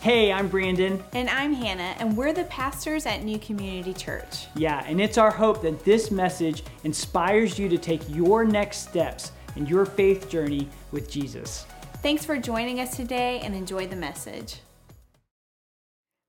Hey, I'm Brandon. And I'm Hannah, and we're the pastors at New Community Church. Yeah, and it's our hope that this message inspires you to take your next steps in your faith journey with Jesus. Thanks for joining us today and enjoy the message.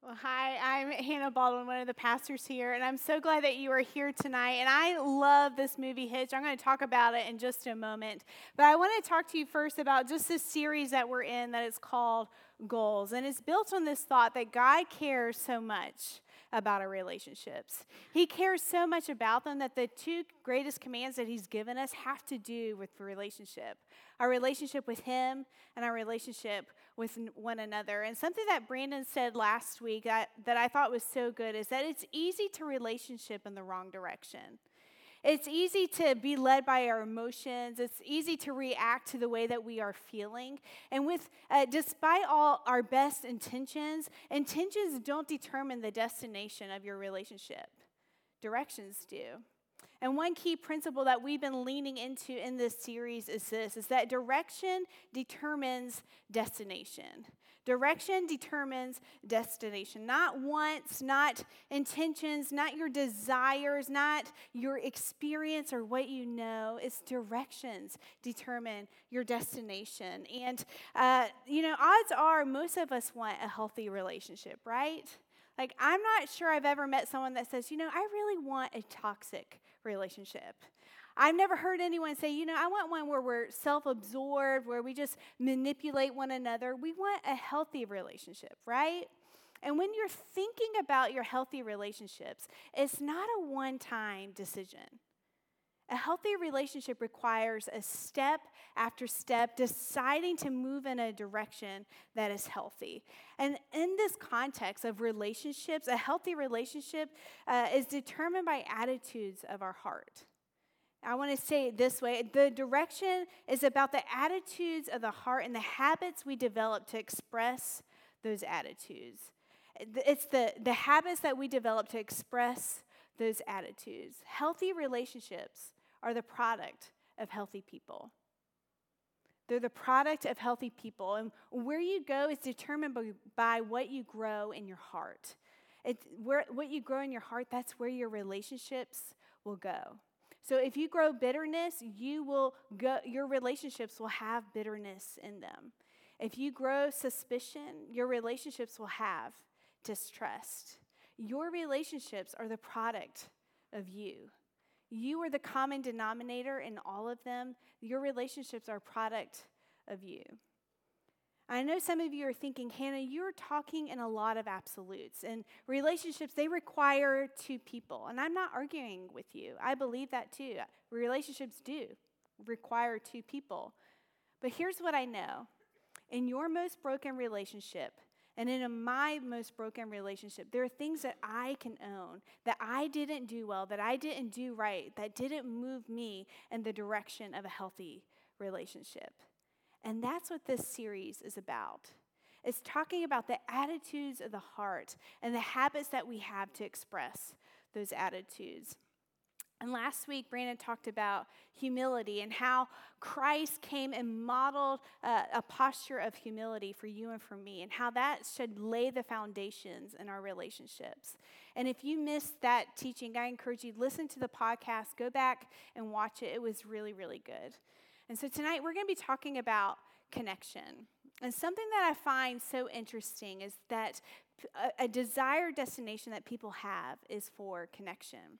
Well, hi, I'm Hannah Baldwin, one of the pastors here, and I'm so glad that you are here tonight. And I love this movie Hitch. I'm going to talk about it in just a moment. But I want to talk to you first about just this series that we're in that is called Goals. And it's built on this thought that God cares so much about our relationships. He cares so much about them that the two greatest commands that He's given us have to do with relationship our relationship with Him and our relationship with one another. And something that Brandon said last week that, that I thought was so good is that it's easy to relationship in the wrong direction. It's easy to be led by our emotions. It's easy to react to the way that we are feeling. And with, uh, despite all our best intentions, intentions don't determine the destination of your relationship. Directions do. And one key principle that we've been leaning into in this series is this is that direction determines destination. Direction determines destination. Not wants, not intentions, not your desires, not your experience or what you know. It's directions determine your destination. And, uh, you know, odds are most of us want a healthy relationship, right? Like, I'm not sure I've ever met someone that says, you know, I really want a toxic relationship. I've never heard anyone say, you know, I want one where we're self absorbed, where we just manipulate one another. We want a healthy relationship, right? And when you're thinking about your healthy relationships, it's not a one time decision. A healthy relationship requires a step after step deciding to move in a direction that is healthy. And in this context of relationships, a healthy relationship uh, is determined by attitudes of our heart. I want to say it this way the direction is about the attitudes of the heart and the habits we develop to express those attitudes. It's the, the habits that we develop to express those attitudes. Healthy relationships are the product of healthy people. They're the product of healthy people. And where you go is determined by, what you grow in your heart. It's where, what you grow in your heart, that's where your relationships will go. So if you grow bitterness, you will go, your relationships will have bitterness in them. If you grow suspicion, your relationships will have distrust. Your relationships are the product of you. You are the common denominator in all of them. Your relationships are a product of you. I know some of you are thinking, Hannah, you're talking in a lot of absolutes. And relationships, they require two people. And I'm not arguing with you. I believe that too. Relationships do require two people. But here's what I know in your most broken relationship, and in my most broken relationship, there are things that I can own that I didn't do well, that I didn't do right, that didn't move me in the direction of a healthy relationship. And that's what this series is about. It's talking about the attitudes of the heart and the habits that we have to express those attitudes. And last week, Brandon talked about humility and how Christ came and modeled uh, a posture of humility for you and for me, and how that should lay the foundations in our relationships. And if you missed that teaching, I encourage you to listen to the podcast, go back and watch it. It was really, really good. And so tonight, we're going to be talking about connection. And something that I find so interesting is that a, a desired destination that people have is for connection.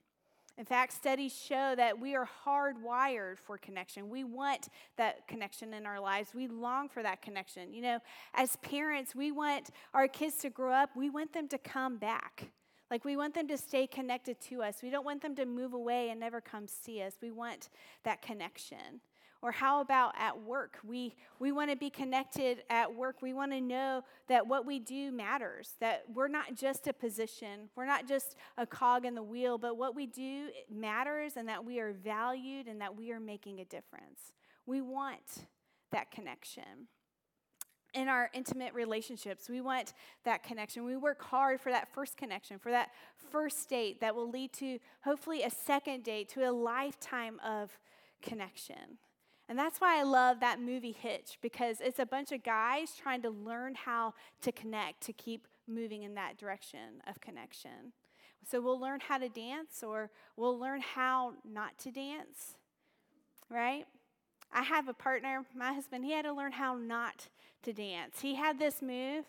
In fact, studies show that we are hardwired for connection. We want that connection in our lives. We long for that connection. You know, as parents, we want our kids to grow up, we want them to come back. Like, we want them to stay connected to us. We don't want them to move away and never come see us. We want that connection. Or how about at work? We, we want to be connected at work. We want to know that what we do matters, that we're not just a position, we're not just a cog in the wheel, but what we do matters and that we are valued and that we are making a difference. We want that connection. In our intimate relationships, we want that connection. We work hard for that first connection, for that first date that will lead to hopefully a second date, to a lifetime of connection. And that's why I love that movie Hitch, because it's a bunch of guys trying to learn how to connect, to keep moving in that direction of connection. So we'll learn how to dance, or we'll learn how not to dance, right? I have a partner, my husband, he had to learn how not to dance. He had this move.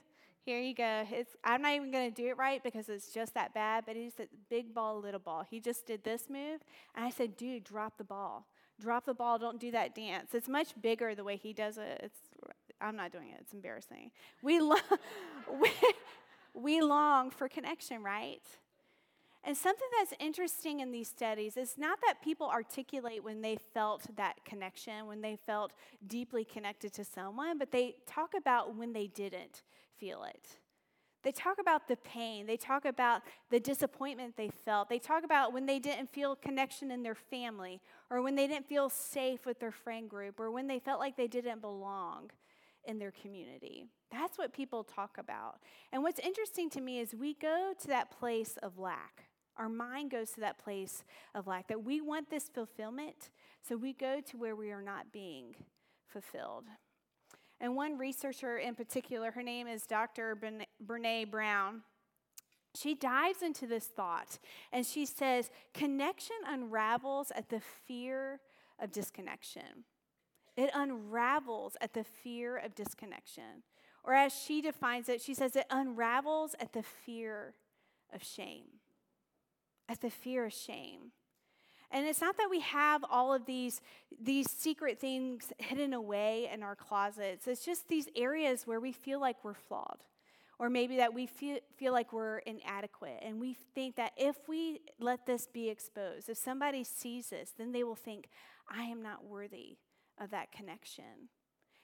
Here you go. It's, I'm not even going to do it right because it's just that bad, but he's a big ball, little ball. He just did this move. And I said, dude, drop the ball. Drop the ball. Don't do that dance. It's much bigger the way he does it. It's, I'm not doing it. It's embarrassing. We, lo- we, we long for connection, right? And something that's interesting in these studies is not that people articulate when they felt that connection, when they felt deeply connected to someone, but they talk about when they didn't feel it. They talk about the pain. They talk about the disappointment they felt. They talk about when they didn't feel connection in their family, or when they didn't feel safe with their friend group, or when they felt like they didn't belong in their community. That's what people talk about. And what's interesting to me is we go to that place of lack. Our mind goes to that place of lack, that we want this fulfillment, so we go to where we are not being fulfilled. And one researcher in particular, her name is Dr. Brene Brown. She dives into this thought and she says, Connection unravels at the fear of disconnection. It unravels at the fear of disconnection. Or as she defines it, she says it unravels at the fear of shame at the fear of shame. And it's not that we have all of these, these secret things hidden away in our closets. It's just these areas where we feel like we're flawed. Or maybe that we feel, feel like we're inadequate. And we think that if we let this be exposed, if somebody sees this, then they will think, I am not worthy of that connection.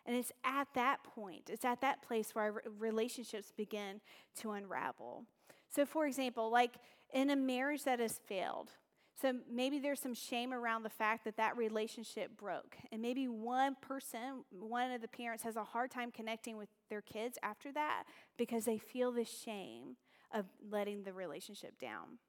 And it's at that point, it's at that place where our relationships begin to unravel. So, for example, like in a marriage that has failed. So maybe there's some shame around the fact that that relationship broke. And maybe one person, one of the parents, has a hard time connecting with their kids after that because they feel the shame of letting the relationship down.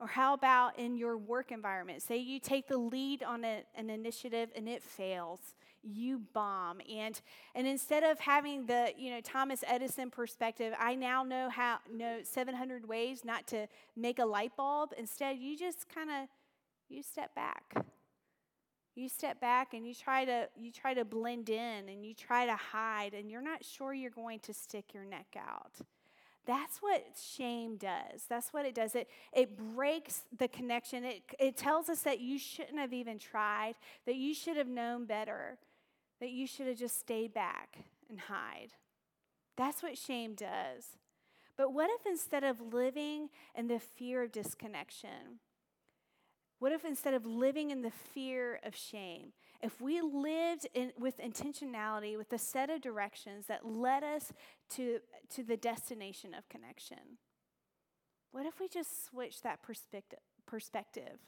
Or how about in your work environment? Say you take the lead on a, an initiative and it fails you bomb. And, and instead of having the, you know, Thomas Edison perspective, I now know how, know 700 ways not to make a light bulb. Instead, you just kind of, you step back. You step back and you try to you try to blend in and you try to hide and you're not sure you're going to stick your neck out. That's what shame does. That's what it does. It, it breaks the connection. It, it tells us that you shouldn't have even tried, that you should have known better that you should have just stayed back and hide. That's what shame does. But what if instead of living in the fear of disconnection, what if instead of living in the fear of shame, if we lived in, with intentionality, with a set of directions that led us to, to the destination of connection? What if we just switch that perspective? perspective?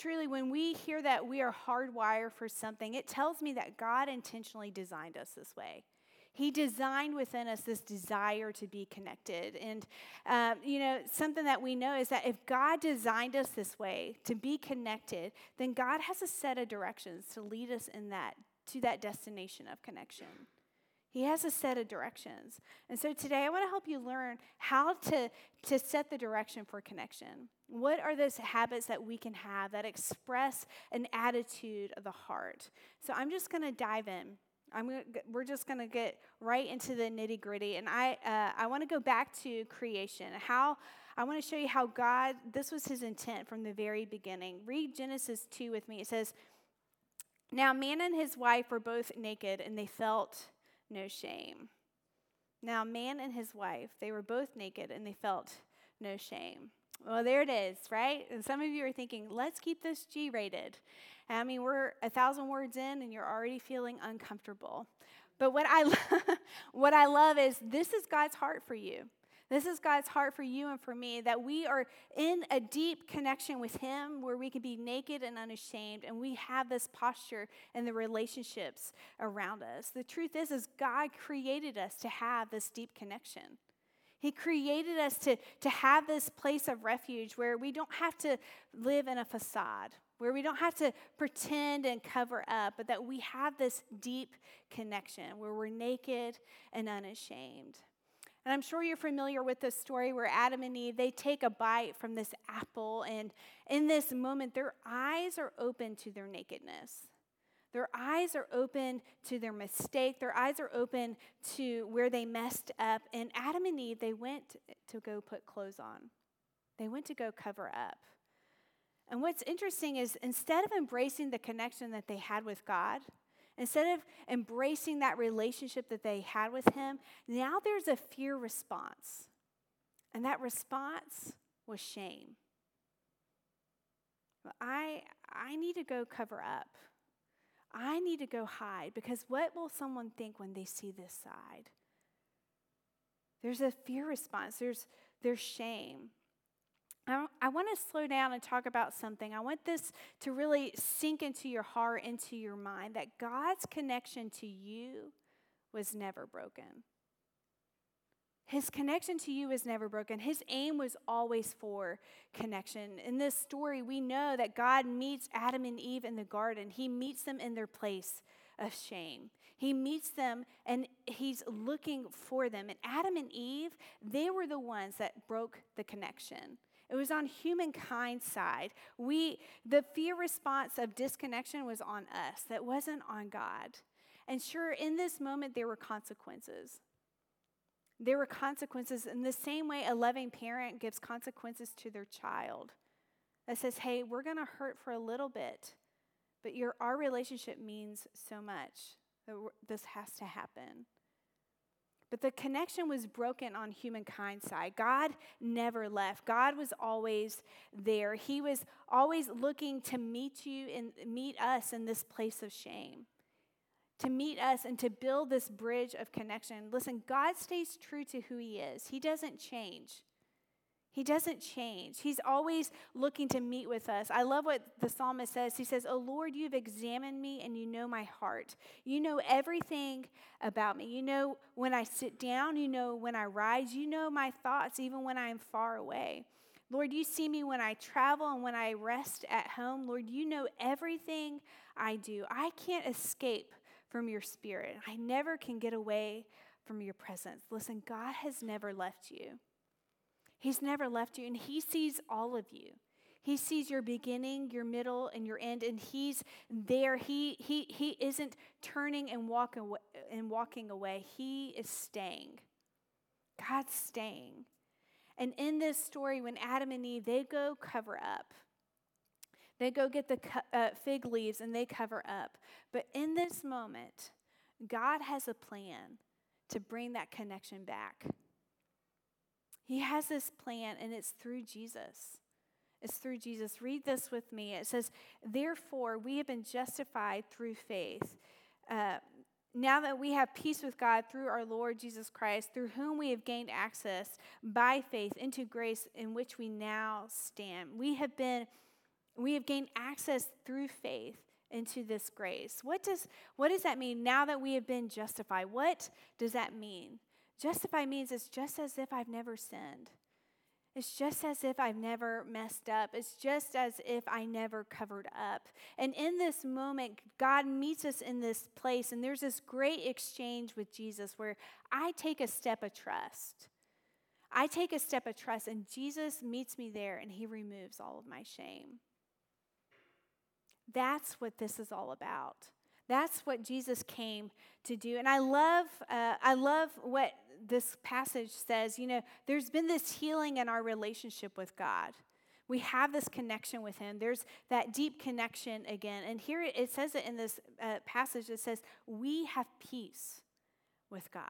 Truly, when we hear that we are hardwired for something, it tells me that God intentionally designed us this way. He designed within us this desire to be connected. And, um, you know, something that we know is that if God designed us this way to be connected, then God has a set of directions to lead us in that, to that destination of connection. He has a set of directions. And so today I want to help you learn how to, to set the direction for connection. What are those habits that we can have that express an attitude of the heart? So I'm just going to dive in. I'm gonna, we're just going to get right into the nitty gritty. And I, uh, I want to go back to creation. How I want to show you how God, this was his intent from the very beginning. Read Genesis 2 with me. It says, Now man and his wife were both naked, and they felt no shame. Now, man and his wife, they were both naked and they felt no shame. Well, there it is, right? And some of you are thinking, let's keep this G rated. I mean, we're a thousand words in and you're already feeling uncomfortable. But what I, what I love is this is God's heart for you. This is God's heart for you and for me that we are in a deep connection with Him where we can be naked and unashamed and we have this posture in the relationships around us. The truth is, is God created us to have this deep connection. He created us to, to have this place of refuge where we don't have to live in a facade. where we don't have to pretend and cover up, but that we have this deep connection where we're naked and unashamed. And I'm sure you're familiar with this story where Adam and Eve, they take a bite from this apple, and in this moment, their eyes are open to their nakedness. Their eyes are open to their mistake. Their eyes are open to where they messed up. And Adam and Eve, they went to go put clothes on. They went to go cover up. And what's interesting is instead of embracing the connection that they had with God, instead of embracing that relationship that they had with Him, now there's a fear response. And that response was shame. I, I need to go cover up. I need to go hide because what will someone think when they see this side? There's a fear response, there's, there's shame. I, want to slow down and talk about something. I want this to really sink into your heart, into your mind, that God's connection to you was never broken. His connection to you is never broken. His aim was always for connection. In this story, we know that God meets Adam and Eve in the garden. He meets them in their place of shame. He meets them and he's looking for them. And Adam and Eve, they were the ones that broke the connection. It was on humankind's side. We the fear response of disconnection was on us. That wasn't on God. And sure, in this moment there were consequences. There were consequences in the same way a loving parent gives consequences to their child. That says, hey, we're going to hurt for a little bit, but your, our relationship means so much that this has to happen. But the connection was broken on humankind's side. God never left. God was always there. He was always looking to meet you and meet us in this place of shame to meet us and to build this bridge of connection. Listen, God stays true to who He is, He doesn't change. He doesn't change. He's always looking to meet with us. I love what the psalmist says. He says, Oh Lord, you've examined me and you know my heart. You know everything about me. You know when I sit down, you know when I rise, you know my thoughts even when I am far away. Lord, you see me when I travel and when I rest at home. Lord, you know everything I do. I can't escape from your spirit. I never can get away from your presence. Listen, God has never left you. He's never left you, and He sees all of you. He sees your beginning, your middle, and your end, and He's there. He, he, he isn't turning and, walk away, and walking away, He is staying. God's staying. And in this story, when Adam and Eve, they go cover up. They go get the uh, fig leaves and they cover up. But in this moment, God has a plan to bring that connection back. He has this plan, and it's through Jesus. It's through Jesus. Read this with me. It says, Therefore, we have been justified through faith. Uh, now that we have peace with God through our Lord Jesus Christ, through whom we have gained access by faith into grace in which we now stand. We have been we have gained access through faith into this grace. What does, what does that mean now that we have been justified? What does that mean? Justify means it's just as if I've never sinned. It's just as if I've never messed up. It's just as if I never covered up. And in this moment, God meets us in this place, and there's this great exchange with Jesus where I take a step of trust. I take a step of trust, and Jesus meets me there, and he removes all of my shame. That's what this is all about. That's what Jesus came to do. And I love, uh, I love what this passage says. You know, there's been this healing in our relationship with God. We have this connection with Him. There's that deep connection again. And here it says it in this uh, passage it says, We have peace with God.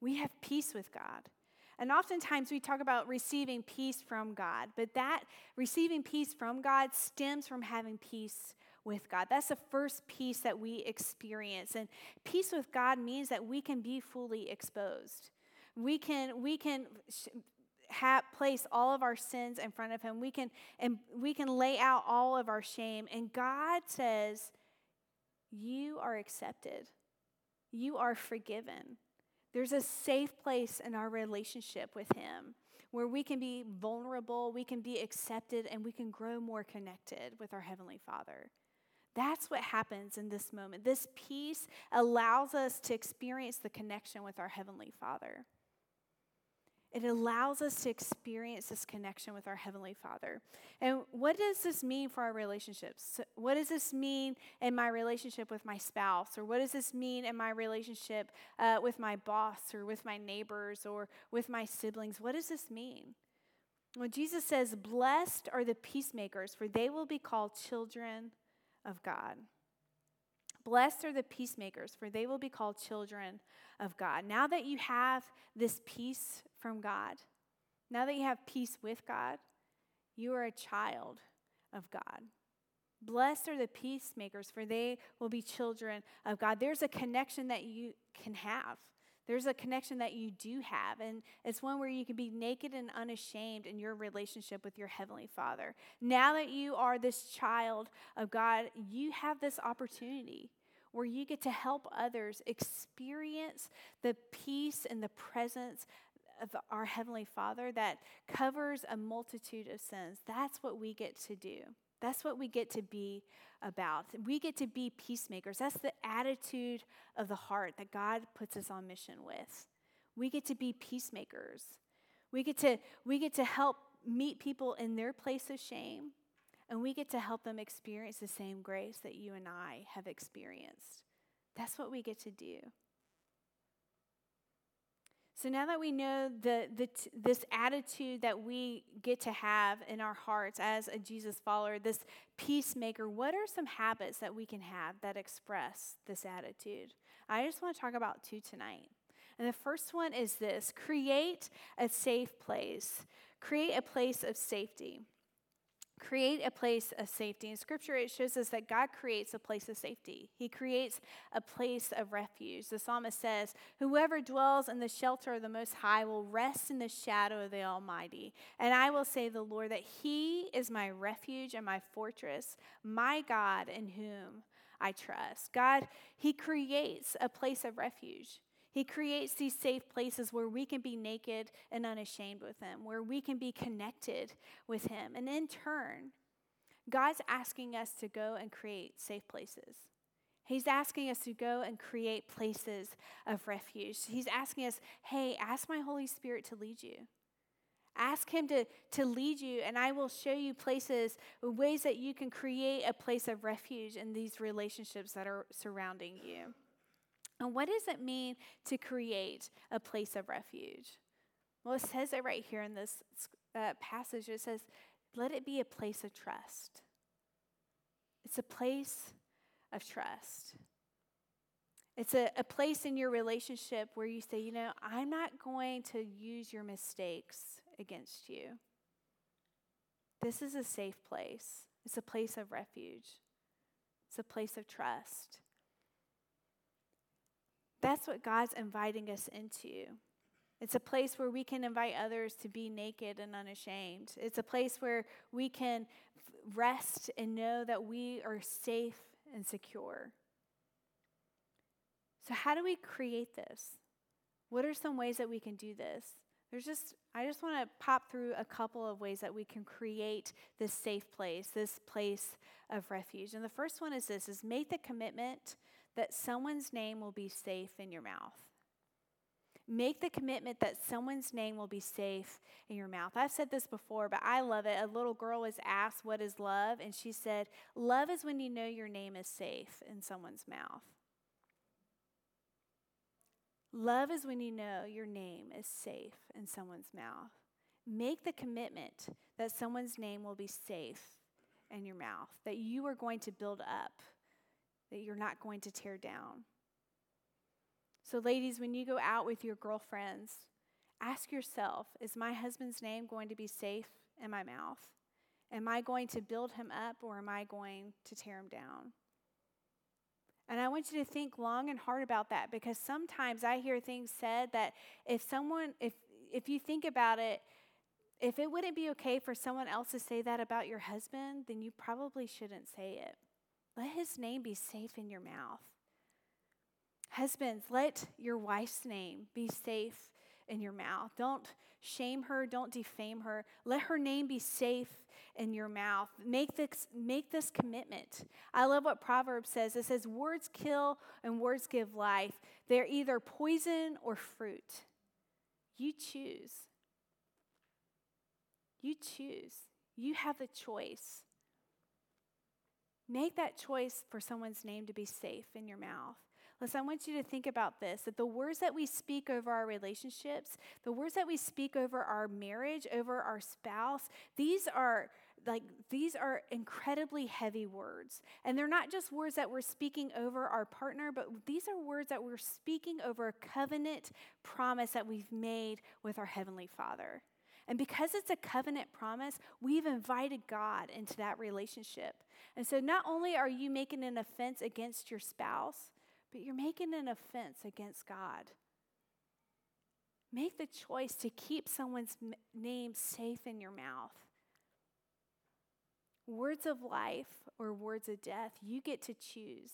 We have peace with God. And oftentimes we talk about receiving peace from God, but that receiving peace from God stems from having peace with God. That's the first peace that we experience. And peace with God means that we can be fully exposed. We can, we can have, place all of our sins in front of Him. We can, and we can lay out all of our shame. And God says, You are accepted, you are forgiven. There's a safe place in our relationship with Him where we can be vulnerable, we can be accepted, and we can grow more connected with our Heavenly Father. That's what happens in this moment. This peace allows us to experience the connection with our Heavenly Father. It allows us to experience this connection with our Heavenly Father. And what does this mean for our relationships? What does this mean in my relationship with my spouse? Or what does this mean in my relationship uh, with my boss or with my neighbors or with my siblings? What does this mean? When Jesus says, Blessed are the peacemakers, for they will be called children of God. Blessed are the peacemakers, for they will be called children of God. Now that you have this peace from God, now that you have peace with God, you are a child of God. Blessed are the peacemakers, for they will be children of God. There's a connection that you can have. There's a connection that you do have, and it's one where you can be naked and unashamed in your relationship with your Heavenly Father. Now that you are this child of God, you have this opportunity where you get to help others experience the peace and the presence of our Heavenly Father that covers a multitude of sins. That's what we get to do. That's what we get to be about. We get to be peacemakers. That's the attitude of the heart that God puts us on mission with. We get to be peacemakers. We get to, we get to help meet people in their place of shame, and we get to help them experience the same grace that you and I have experienced. That's what we get to do. So now that we know the, the, this attitude that we get to have in our hearts as a Jesus follower, this peacemaker, what are some habits that we can have that express this attitude? I just want to talk about two tonight. And the first one is this create a safe place, create a place of safety create a place of safety. In scripture, it shows us that God creates a place of safety. He creates a place of refuge. The psalmist says, Whoever dwells in the shelter of the Most High will rest in the shadow of the Almighty. And I will say, the Lord, that He is my refuge and my fortress, my God in whom I trust. God, He creates a place of refuge. He creates these safe places where we can be naked and unashamed with Him, where we can be connected with Him. And in turn, God's asking us to go and create safe places. He's asking us to go and create places of refuge. He's asking us, hey, ask my Holy Spirit to lead you. Ask Him to, to lead you, and I will show you places, ways that you can create a place of refuge in these relationships that are surrounding you. And what does it mean to create a place of refuge? Well, it says it right here in this uh, passage. It says, let it be a place of trust. It's a place of trust. It's a, a place in your relationship where you say, you know, I'm not going to use your mistakes against you. This is a safe place, it's a place of refuge, it's a place of trust. That's what God's inviting us into. It's a place where we can invite others to be naked and unashamed. It's a place where we can rest and know that we are safe and secure. So, how do we create this? What are some ways that we can do this? There's just, I just want to pop through a couple of ways that we can create this safe place, this place of refuge. And the first one is this is make the commitment that someone's name will be safe in your mouth. Make the commitment that someone's name will be safe in your mouth. I've said this before, but I love it. A little girl was asked, What is love? And she said, Love is when you know your name is safe in someone's mouth. Love is when you know your name is safe in someone's mouth. Make the commitment that someone's name will be safe in your mouth, that you are going to build up, that you're not going to tear down. So, ladies, when you go out with your girlfriends, ask yourself Is my husband's name going to be safe in my mouth? Am I going to build him up or am I going to tear him down? And I want you to think long and hard about that because sometimes I hear things said that if someone, if, if you think about it, if it wouldn't be okay for someone else to say that about your husband, then you probably shouldn't say it. Let his name be safe in your mouth. Husbands, let your wife's name be safe in your mouth. Don't shame her, don't defame her. Let her name be safe in your mouth. Make this, make this commitment. I love what Proverbs says it says, Words kill and words give life. They're either poison or fruit. You choose. You choose. You have the choice. Make that choice for someone's name to be safe in your mouth. Listen, I want you to think about this that the words that we speak over our relationships, the words that we speak over our marriage, over our spouse, these are like these are incredibly heavy words. And they're not just words that we're speaking over our partner, but these are words that we're speaking over a covenant promise that we've made with our heavenly Father. And because it's a covenant promise, we've invited God into that relationship. And so not only are you making an offense against your spouse, but you're making an offense against God. Make the choice to keep someone's name safe in your mouth. Words of life or words of death, you get to choose.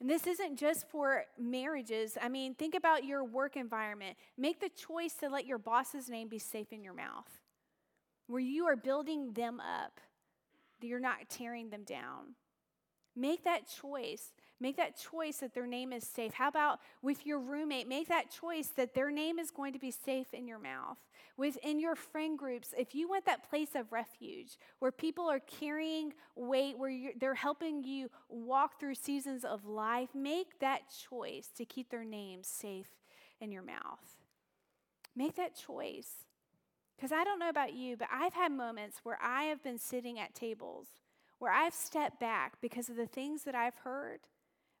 And this isn't just for marriages. I mean, think about your work environment. Make the choice to let your boss's name be safe in your mouth, where you are building them up, you're not tearing them down. Make that choice. Make that choice that their name is safe. How about with your roommate? Make that choice that their name is going to be safe in your mouth. Within your friend groups, if you want that place of refuge where people are carrying weight, where they're helping you walk through seasons of life, make that choice to keep their name safe in your mouth. Make that choice. Because I don't know about you, but I've had moments where I have been sitting at tables where I've stepped back because of the things that I've heard,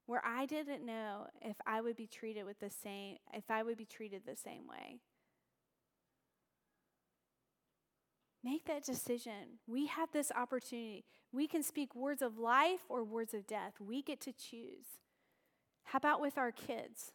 where I didn't know if I would be treated with the same, if I would be treated the same way. Make that decision. We have this opportunity. We can speak words of life or words of death. We get to choose. How about with our kids?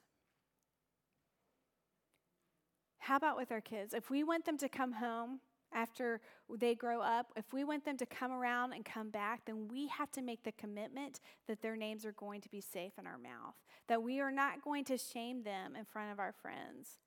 How about with our kids? If we want them to come home after they grow up, if we want them to come around and come back, then we have to make the commitment that their names are going to be safe in our mouth, that we are not going to shame them in front of our friends.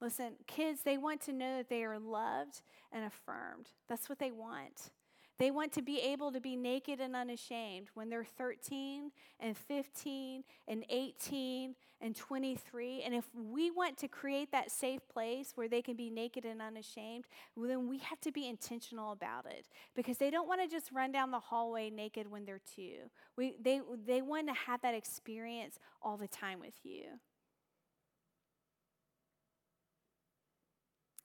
Listen, kids, they want to know that they are loved and affirmed. That's what they want. They want to be able to be naked and unashamed when they're 13 and 15 and 18 and 23. And if we want to create that safe place where they can be naked and unashamed, well, then we have to be intentional about it because they don't want to just run down the hallway naked when they're two. We, they, they want to have that experience all the time with you.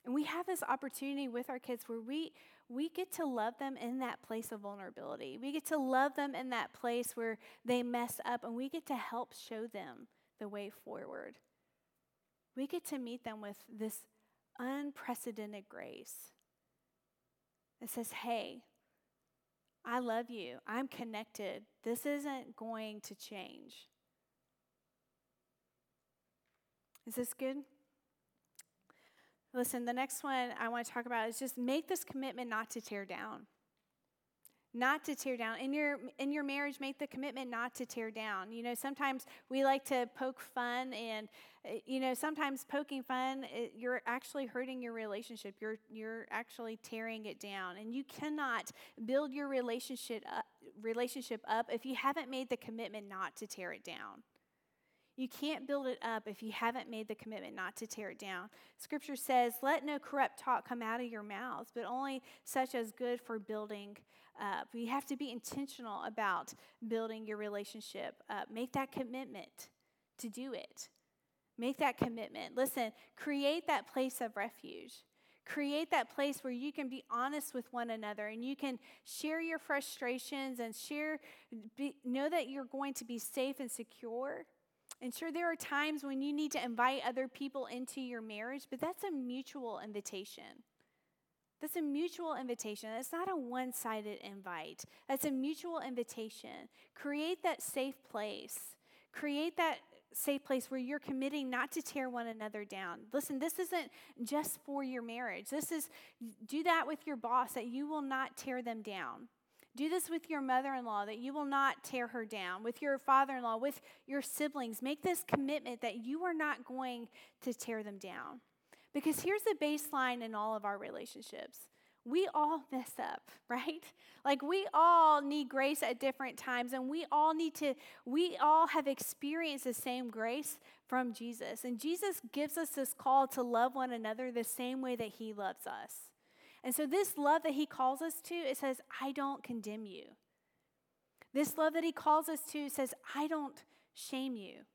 And we have this opportunity with our kids where we, we get to love them in that place of vulnerability. We get to love them in that place where they mess up, and we get to help show them the way forward. We get to meet them with this unprecedented grace that says, hey, I love you. I'm connected. This isn't going to change. Is this good? Listen, the next one I want to talk about is just make this commitment not to tear down. Not to tear down. In your in your marriage, make the commitment not to tear down. You know, sometimes we like to poke fun and eh, you know, sometimes poking fun, it, you're actually hurting your relationship. You're you're actually tearing it down. And you cannot build your relationship up, uh, relationship up if you haven't made the commitment not to tear it down. You can't build it up if you haven't made the commitment not to tear it down. Scripture says, Let no corrupt talk come out of your mouths, but only such as good for building up. You have to be intentional about building your relationship up. Make that commitment to do it. Make that commitment. Listen, create that place of refuge. Create that place where you can be honest with one another and you can share your frustrations and share, be, know that you're going to be safe and secure and sure, there are times when you need to invite other people into your marriage, but that's a mutual invitation. That's a mutual invitation. That's not a one sided invite. That's a mutual invitation. Create that safe place. Create that safe place where you're committing not to tear one another down. Listen, this isn't just for your marriage. This is do that with your boss that you will not tear them down. Do this with your mother in law that you will not tear her down, with your father in law, with your siblings. Make this commitment that you are not going to tear them down. Because here's the baseline in all of our relationships we all mess up, right? Like we all need grace at different times, and we all need to, we all have experienced the same grace from Jesus. And Jesus gives us this call to love one another the same way that he loves us. And so, this love that he calls us to, it says, I don't condemn you. This love that he calls us to says, I don't shame you.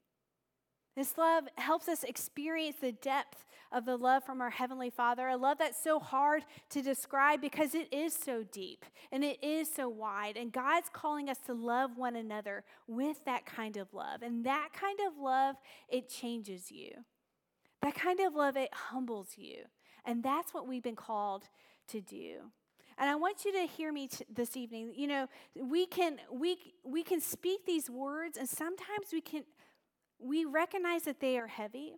This love helps us experience the depth of the love from our Heavenly Father, a love that's so hard to describe because it is so deep and it is so wide. And God's calling us to love one another with that kind of love. And that kind of love, it changes you. That kind of love, it humbles you. And that's what we've been called to do. And I want you to hear me t- this evening. You know, we can we we can speak these words and sometimes we can we recognize that they are heavy,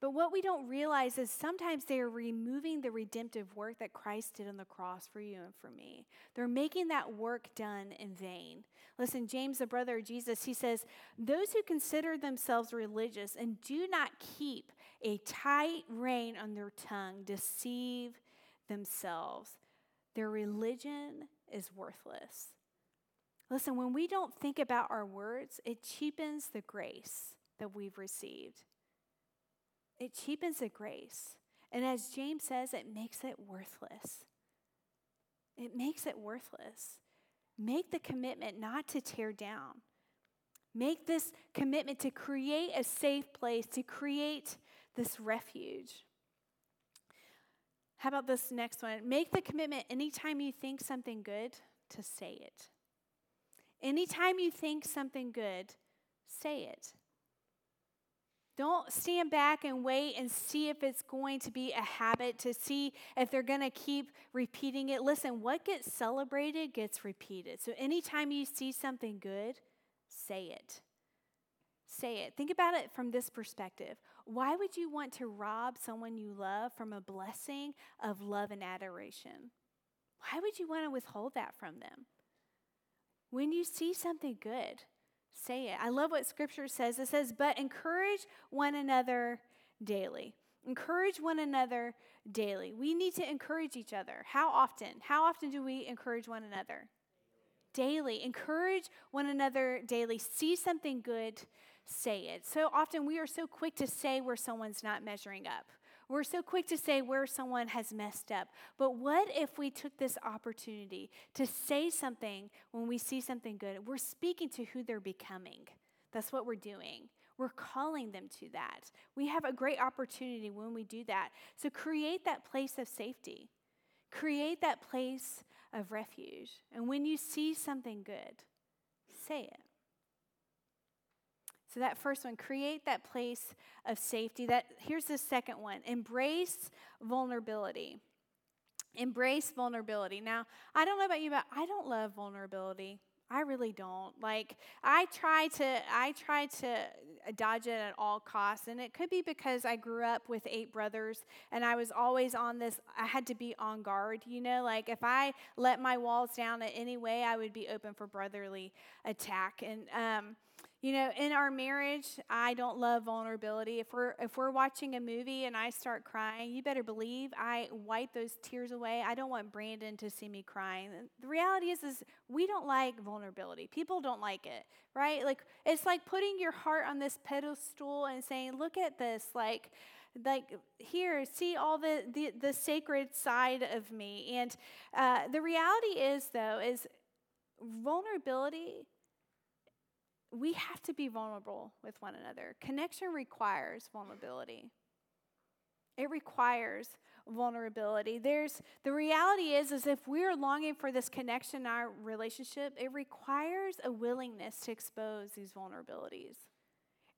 but what we don't realize is sometimes they are removing the redemptive work that Christ did on the cross for you and for me. They're making that work done in vain. Listen, James, the brother of Jesus, he says, Those who consider themselves religious and do not keep a tight rein on their tongue deceive themselves. Their religion is worthless. Listen, when we don't think about our words, it cheapens the grace that we've received. It cheapens the grace. And as James says, it makes it worthless. It makes it worthless. Make the commitment not to tear down. Make this commitment to create a safe place, to create this refuge. How about this next one? Make the commitment anytime you think something good to say it. Anytime you think something good, say it. Don't stand back and wait and see if it's going to be a habit, to see if they're going to keep repeating it. Listen, what gets celebrated gets repeated. So anytime you see something good, say it. Say it. Think about it from this perspective. Why would you want to rob someone you love from a blessing of love and adoration? Why would you want to withhold that from them? When you see something good, say it. I love what scripture says. It says, but encourage one another daily. Encourage one another daily. We need to encourage each other. How often? How often do we encourage one another? Daily. Encourage one another daily. See something good, say it. So often we are so quick to say where someone's not measuring up. We're so quick to say where someone has messed up. But what if we took this opportunity to say something when we see something good? We're speaking to who they're becoming. That's what we're doing. We're calling them to that. We have a great opportunity when we do that. So create that place of safety, create that place of refuge. And when you see something good, say it. So that first one, create that place of safety. That here's the second one, embrace vulnerability. Embrace vulnerability. Now, I don't know about you, but I don't love vulnerability. I really don't. Like I try to I try to dodge it at all costs and it could be because I grew up with eight brothers and I was always on this I had to be on guard, you know, like if I let my walls down in any way, I would be open for brotherly attack and um you know, in our marriage, I don't love vulnerability. If we're if we're watching a movie and I start crying, you better believe I wipe those tears away. I don't want Brandon to see me crying. The reality is is we don't like vulnerability. People don't like it, right? Like it's like putting your heart on this pedestal and saying, "Look at this." Like like here see all the, the, the sacred side of me and uh, the reality is though is vulnerability we have to be vulnerable with one another. Connection requires vulnerability. It requires vulnerability. There's the reality is is if we're longing for this connection in our relationship, it requires a willingness to expose these vulnerabilities.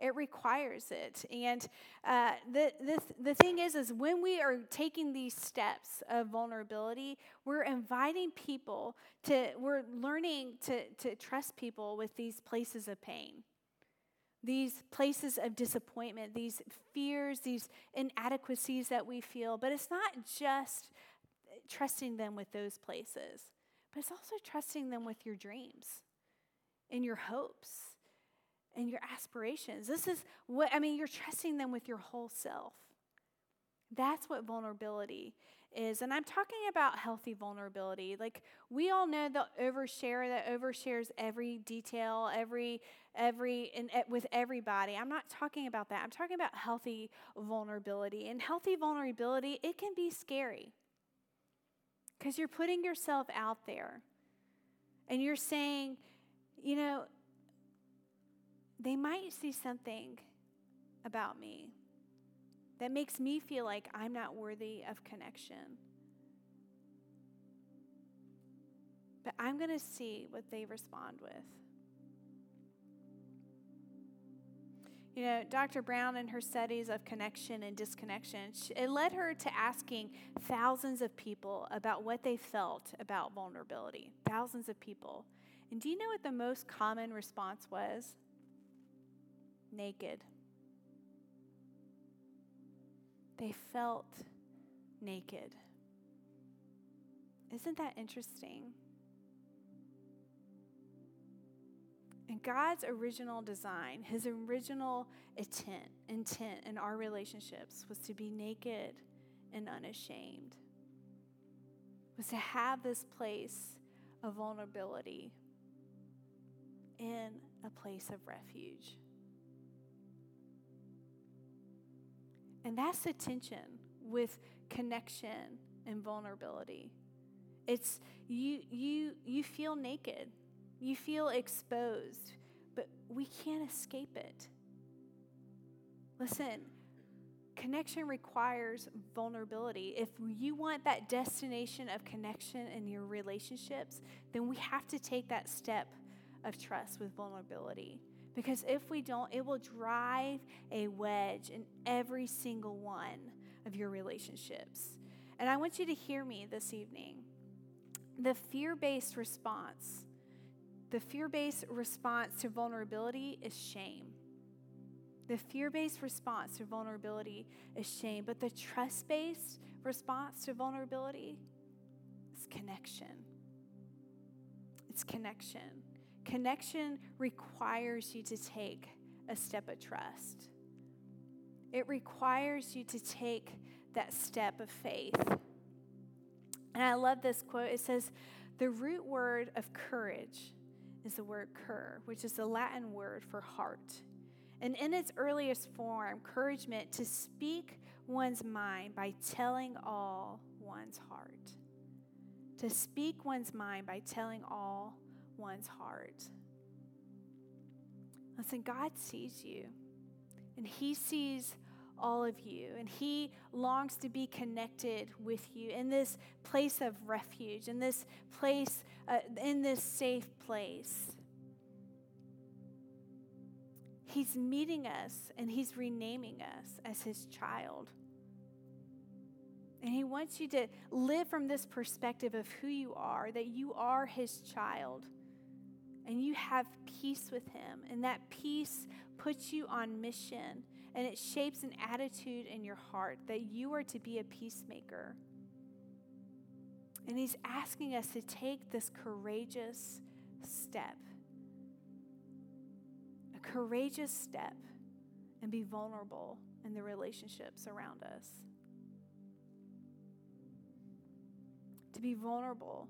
It requires it. And uh, the, the, the thing is, is when we are taking these steps of vulnerability, we're inviting people to, we're learning to, to trust people with these places of pain, these places of disappointment, these fears, these inadequacies that we feel. But it's not just trusting them with those places but it's also trusting them with your dreams and your hopes and your aspirations. This is what, I mean, you're trusting them with your whole self. That's what vulnerability is. And I'm talking about healthy vulnerability. Like we all know the overshare that overshares every detail, every every and eh, with everybody. I'm not talking about that. I'm talking about healthy vulnerability. And healthy vulnerability, it can be scary. Cuz you're putting yourself out there. And you're saying, you know, they might see something about me that makes me feel like I'm not worthy of connection. But I'm going to see what they respond with. You know, Dr. Brown in her studies of connection and disconnection, it led her to asking thousands of people about what they felt about vulnerability. Thousands of people. And do you know what the most common response was? Naked. They felt naked. Isn't that interesting? And God's original design, his original intent, intent in our relationships was to be naked and unashamed. Was to have this place of vulnerability in a place of refuge. And that's the tension with connection and vulnerability. It's you you you feel naked. You feel exposed, but we can't escape it. Listen, connection requires vulnerability. If you want that destination of connection in your relationships, then we have to take that step of trust with vulnerability. Because if we don't, it will drive a wedge in every single one of your relationships. And I want you to hear me this evening. The fear based response, the fear based response to vulnerability is shame. The fear based response to vulnerability is shame, but the trust based response to vulnerability is connection. It's connection. Connection requires you to take a step of trust. It requires you to take that step of faith. And I love this quote. It says, The root word of courage is the word cor, which is the Latin word for heart. And in its earliest form, courage meant to speak one's mind by telling all one's heart. To speak one's mind by telling all one's heart. Listen, God sees you, and He sees all of you, and He longs to be connected with you in this place of refuge, in this place, uh, in this safe place. He's meeting us and He's renaming us as His child. And He wants you to live from this perspective of who you are, that you are His child and you have peace with Him. And that peace puts you on mission and it shapes an attitude in your heart that you are to be a peacemaker. And He's asking us to take this courageous step, a courageous step, and be vulnerable in the relationships around us. To be vulnerable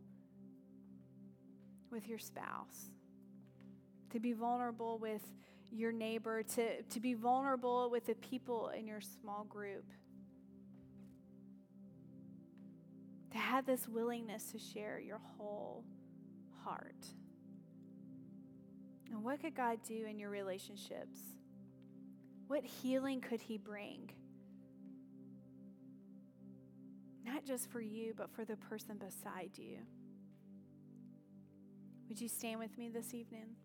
with your spouse to be vulnerable with your neighbor, to, to be vulnerable with the people in your small group. To have this willingness to share your whole heart. And what could God do in your relationships? What healing could He bring? Not just for you, but for the person beside you. Would you stand with me this evening?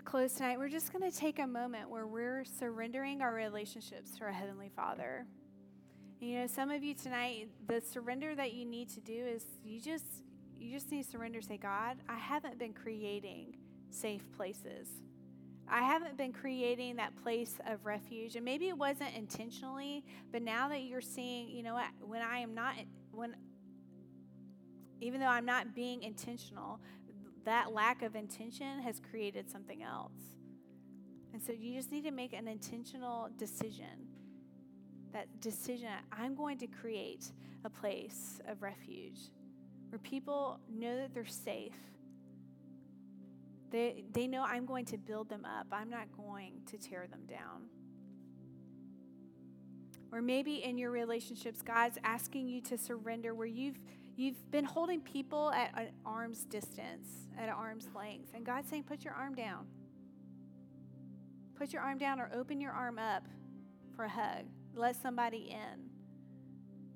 To close tonight, we're just going to take a moment where we're surrendering our relationships to our Heavenly Father. You know, some of you tonight, the surrender that you need to do is you just you just need to surrender. Say, God, I haven't been creating safe places. I haven't been creating that place of refuge. And maybe it wasn't intentionally, but now that you're seeing, you know what, when I am not, when, even though I'm not being intentional, that lack of intention has created something else. And so you just need to make an intentional decision. That decision, I'm going to create a place of refuge where people know that they're safe. They, they know I'm going to build them up, I'm not going to tear them down. Or maybe in your relationships, God's asking you to surrender where you've you've been holding people at an arm's distance, at an arm's length. And God's saying, put your arm down. Put your arm down or open your arm up for a hug. Let somebody in.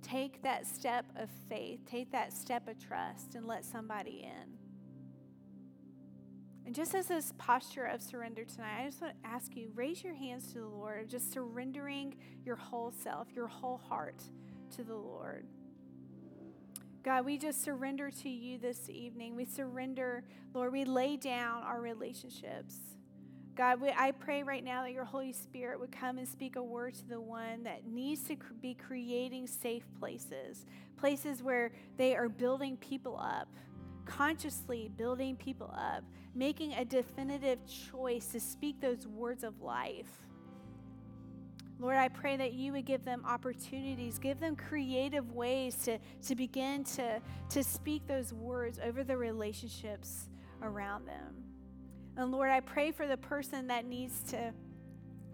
Take that step of faith, take that step of trust, and let somebody in. And just as this posture of surrender tonight, I just want to ask you raise your hands to the Lord just surrendering your whole self, your whole heart to the Lord. God, we just surrender to you this evening. We surrender, Lord, we lay down our relationships. God, we, I pray right now that your Holy Spirit would come and speak a word to the one that needs to be creating safe places, places where they are building people up, consciously building people up, making a definitive choice to speak those words of life. Lord, I pray that you would give them opportunities, give them creative ways to, to begin to, to speak those words over the relationships around them. And Lord, I pray for the person that needs to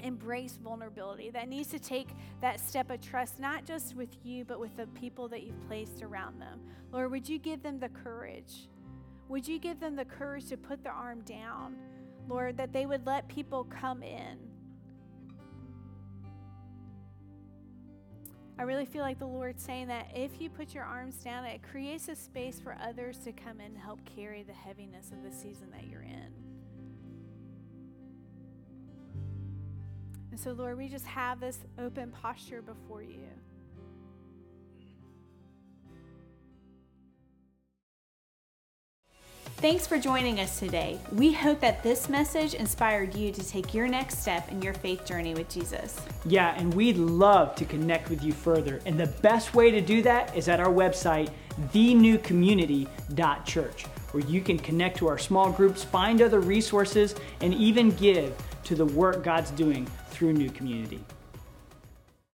embrace vulnerability, that needs to take that step of trust, not just with you, but with the people that you've placed around them. Lord, would you give them the courage? Would you give them the courage to put their arm down? Lord, that they would let people come in. I really feel like the Lord's saying that if you put your arms down, it creates a space for others to come in and help carry the heaviness of the season that you're in. And so, Lord, we just have this open posture before you. Thanks for joining us today. We hope that this message inspired you to take your next step in your faith journey with Jesus. Yeah, and we'd love to connect with you further. And the best way to do that is at our website, thenewcommunity.church, where you can connect to our small groups, find other resources, and even give to the work God's doing through New Community.